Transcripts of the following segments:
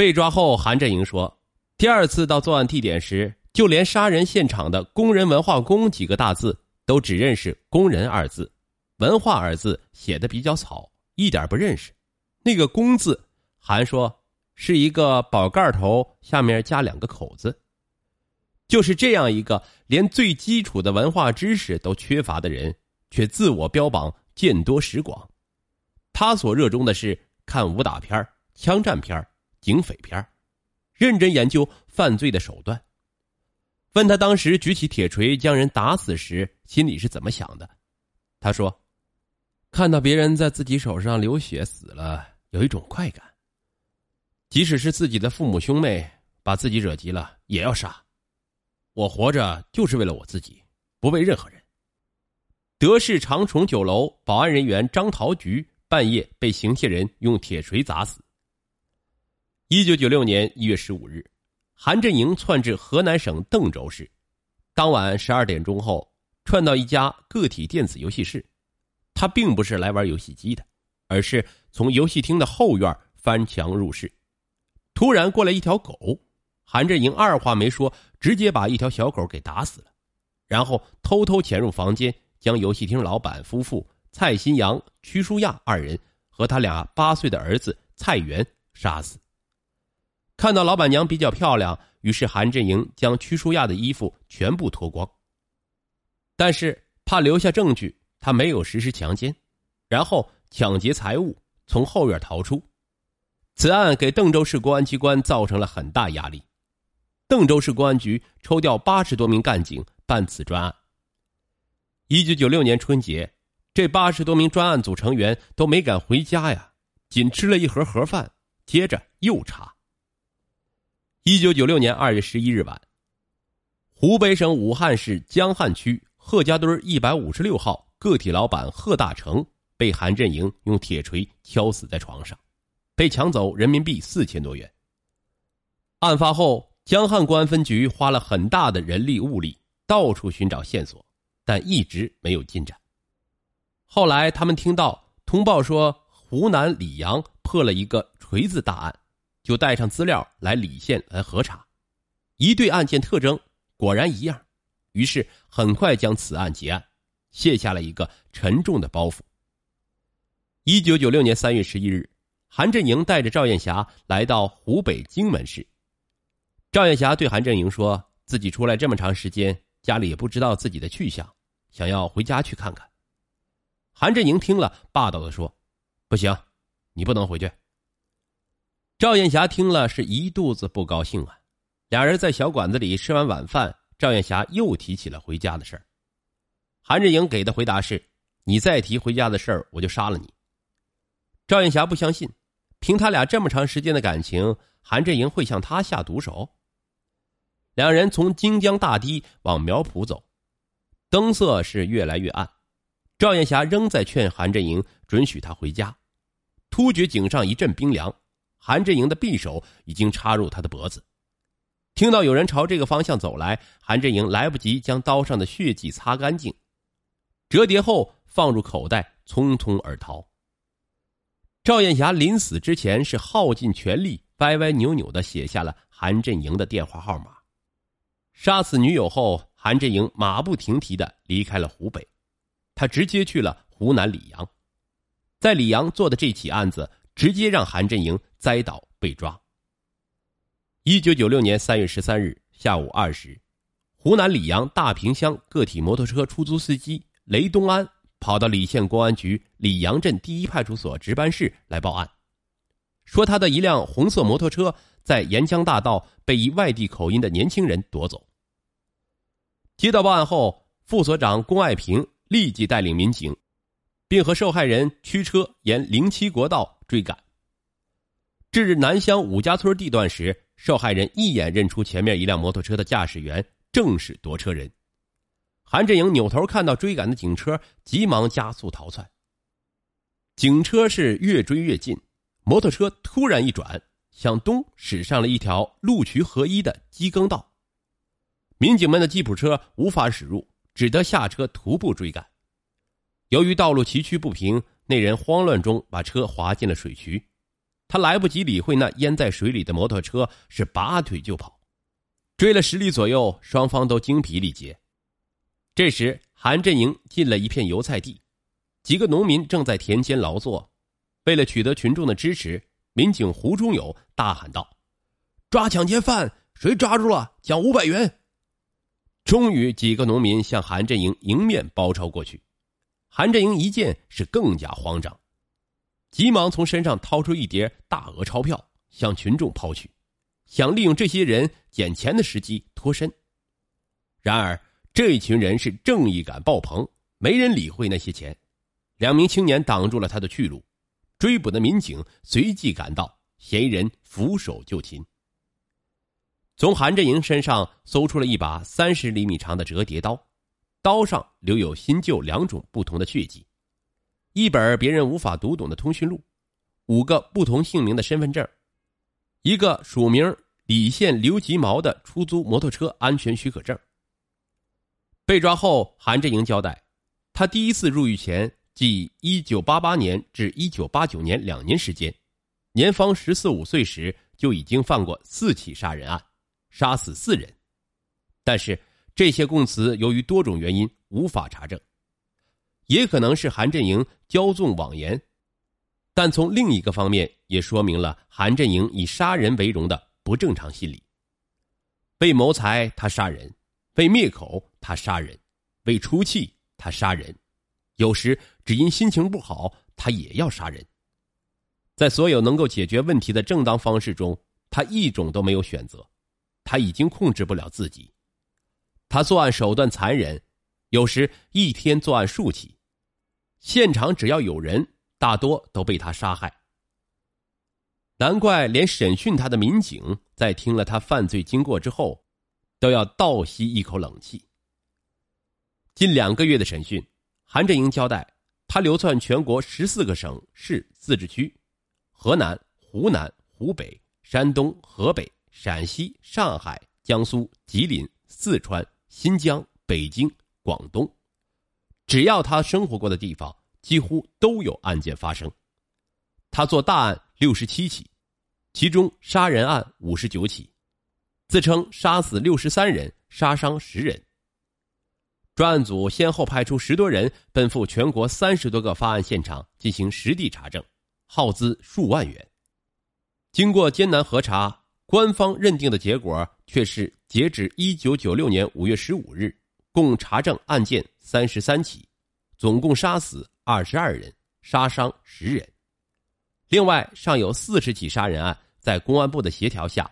被抓后，韩振营说，第二次到作案地点时，就连杀人现场的“工人文化宫”几个大字都只认识“工人”二字，“文化”二字写的比较草，一点不认识。那个“工”字，韩说是一个宝盖头，下面加两个口子。就是这样一个连最基础的文化知识都缺乏的人，却自我标榜见多识广。他所热衷的是看武打片、枪战片、警匪片，认真研究犯罪的手段。问他当时举起铁锤将人打死时心里是怎么想的，他说：“看到别人在自己手上流血死了，有一种快感。即使是自己的父母兄妹，把自己惹急了也要杀。我活着就是为了我自己，不为任何人。”德式长虫酒楼保安人员张桃菊半夜被行窃人用铁锤砸死。一九九六年一月十五日。韩振营窜至河南省邓州市，当晚十二点钟后，窜到一家个体电子游戏室。他并不是来玩游戏机的，而是从游戏厅的后院翻墙入室。突然过来一条狗，韩振营二话没说，直接把一条小狗给打死了，然后偷偷潜入房间，将游戏厅老板夫妇蔡新阳、屈淑亚二人和他俩八岁的儿子蔡元杀死。看到老板娘比较漂亮，于是韩振营将屈淑亚的衣服全部脱光。但是怕留下证据，他没有实施强奸，然后抢劫财物，从后院逃出。此案给邓州市公安机关造成了很大压力，邓州市公安局抽调八十多名干警办此专案。一九九六年春节，这八十多名专案组成员都没敢回家呀，仅吃了一盒盒饭，接着又查。一九九六年二月十一日晚，湖北省武汉市江汉区贺家墩一百五十六号个体老板贺大成被韩振营用铁锤敲死在床上，被抢走人民币四千多元。案发后，江汉公安分局花了很大的人力物力，到处寻找线索，但一直没有进展。后来，他们听到通报说，湖南耒阳破了一个锤子大案。就带上资料来李县来核查，一对案件特征果然一样，于是很快将此案结案，卸下了一个沉重的包袱。一九九六年三月十一日，韩振营带着赵艳霞来到湖北荆门市。赵艳霞对韩振营说：“自己出来这么长时间，家里也不知道自己的去向，想要回家去看看。”韩振营听了，霸道的说：“不行，你不能回去。”赵艳霞听了是一肚子不高兴啊！俩人在小馆子里吃完晚饭，赵艳霞又提起了回家的事儿。韩振营给的回答是：“你再提回家的事儿，我就杀了你。”赵艳霞不相信，凭他俩这么长时间的感情，韩振营会向他下毒手。两人从荆江大堤往苗圃走，灯色是越来越暗。赵艳霞仍在劝韩振营准许他回家，突觉颈上一阵冰凉。韩振营的匕首已经插入他的脖子，听到有人朝这个方向走来，韩振营来不及将刀上的血迹擦干净，折叠后放入口袋，匆匆而逃。赵艳霞临死之前是耗尽全力，歪歪扭扭的写下了韩振营的电话号码。杀死女友后，韩振营马不停蹄的离开了湖北，他直接去了湖南溧阳，在溧阳做的这起案子。直接让韩振营栽倒被抓。一九九六年三月十三日下午二时，湖南耒阳大坪乡个体摩托车出租司机雷东安跑到溧县公安局耒阳镇第一派出所值班室来报案，说他的一辆红色摩托车在沿江大道被一外地口音的年轻人夺走。接到报案后，副所长龚爱平立即带领民警，并和受害人驱车沿零七国道。追赶，至南乡五家村地段时，受害人一眼认出前面一辆摩托车的驾驶员正是夺车人。韩振营扭头看到追赶的警车，急忙加速逃窜。警车是越追越近，摩托车突然一转，向东驶上了一条路渠合一的机耕道。民警们的吉普车无法驶入，只得下车徒步追赶。由于道路崎岖不平。那人慌乱中把车滑进了水渠，他来不及理会那淹在水里的摩托车，是拔腿就跑。追了十里左右，双方都精疲力竭。这时，韩振营进了一片油菜地，几个农民正在田间劳作。为了取得群众的支持，民警胡忠友大喊道：“抓抢劫犯！谁抓住了，奖五百元！”终于，几个农民向韩振营迎面包抄过去。韩振营一见是更加慌张，急忙从身上掏出一叠大额钞票，向群众抛去，想利用这些人捡钱的时机脱身。然而，这一群人是正义感爆棚，没人理会那些钱。两名青年挡住了他的去路，追捕的民警随即赶到，嫌疑人俯首就擒。从韩振营身上搜出了一把三十厘米长的折叠刀。刀上留有新旧两种不同的血迹，一本别人无法读懂的通讯录，五个不同姓名的身份证，一个署名李县刘吉毛的出租摩托车安全许可证。被抓后，韩振营交代，他第一次入狱前，即一九八八年至一九八九年两年时间，年方十四五岁时就已经犯过四起杀人案，杀死四人，但是。这些供词由于多种原因无法查证，也可能是韩振营骄纵妄言，但从另一个方面也说明了韩振营以杀人为荣的不正常心理。为谋财他杀人，为灭口他杀人，为出气他杀人，有时只因心情不好他也要杀人。在所有能够解决问题的正当方式中，他一种都没有选择，他已经控制不了自己。他作案手段残忍，有时一天作案数起，现场只要有人，大多都被他杀害。难怪连审讯他的民警在听了他犯罪经过之后，都要倒吸一口冷气。近两个月的审讯，韩振英交代，他流窜全国十四个省市自治区，河南、湖南、湖北、山东、河北、陕西、上海、江苏、吉林、四川。新疆、北京、广东，只要他生活过的地方，几乎都有案件发生。他做大案六十七起，其中杀人案五十九起，自称杀死六十三人，杀伤十人。专案组先后派出十多人奔赴全国三十多个发案现场进行实地查证，耗资数万元。经过艰难核查，官方认定的结果却是。截止一九九六年五月十五日，共查证案件三十三起，总共杀死二十二人，杀伤十人。另外，尚有四十起杀人案在公安部的协调下，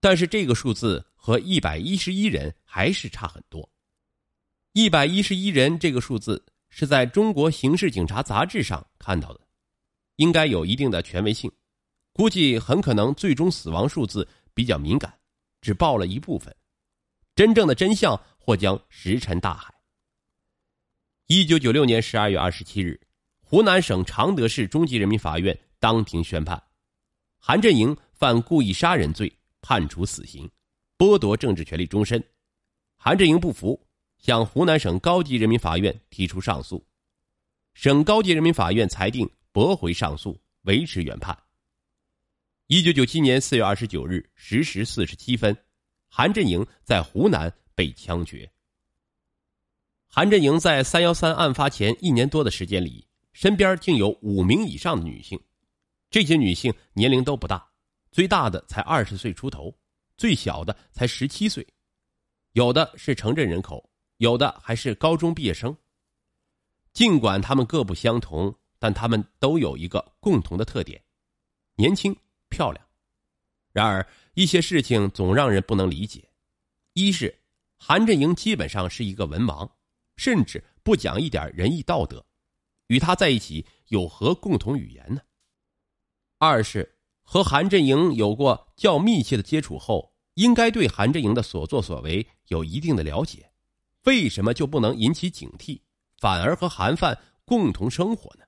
但是这个数字和一百一十一人还是差很多。一百一十一人这个数字是在中国刑事警察杂志上看到的，应该有一定的权威性，估计很可能最终死亡数字比较敏感。只报了一部分，真正的真相或将石沉大海。一九九六年十二月二十七日，湖南省常德市中级人民法院当庭宣判，韩振营犯故意杀人罪，判处死刑，剥夺政治权利终身。韩振营不服，向湖南省高级人民法院提出上诉，省高级人民法院裁定驳回上诉，维持原判。一九九七年四月二十九日十时四十七分，韩振营在湖南被枪决。韩振营在三幺三案发前一年多的时间里，身边竟有五名以上的女性，这些女性年龄都不大，最大的才二十岁出头，最小的才十七岁，有的是城镇人口，有的还是高中毕业生。尽管他们各不相同，但他们都有一个共同的特点：年轻。漂亮，然而一些事情总让人不能理解。一是韩振营基本上是一个文盲，甚至不讲一点仁义道德，与他在一起有何共同语言呢？二是和韩振营有过较密切的接触后，应该对韩振营的所作所为有一定的了解，为什么就不能引起警惕，反而和韩范共同生活呢？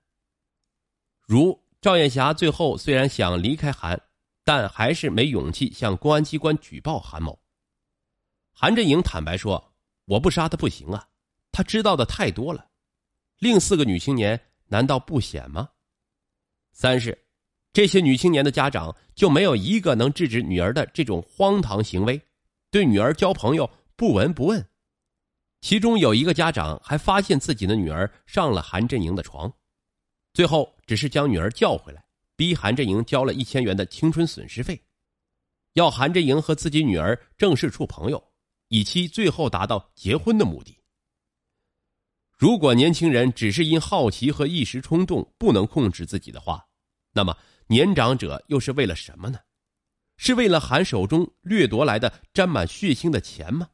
如。赵艳霞最后虽然想离开韩，但还是没勇气向公安机关举报韩某。韩振营坦白说：“我不杀他不行啊，他知道的太多了。另四个女青年难道不显吗？”三是，这些女青年的家长就没有一个能制止女儿的这种荒唐行为，对女儿交朋友不闻不问。其中有一个家长还发现自己的女儿上了韩振营的床，最后只是将女儿叫回来，逼韩振营交了一千元的青春损失费，要韩振营和自己女儿正式处朋友，以期最后达到结婚的目的。如果年轻人只是因好奇和一时冲动不能控制自己的话，那么年长者又是为了什么呢？是为了韩手中掠夺来的沾满血腥的钱吗？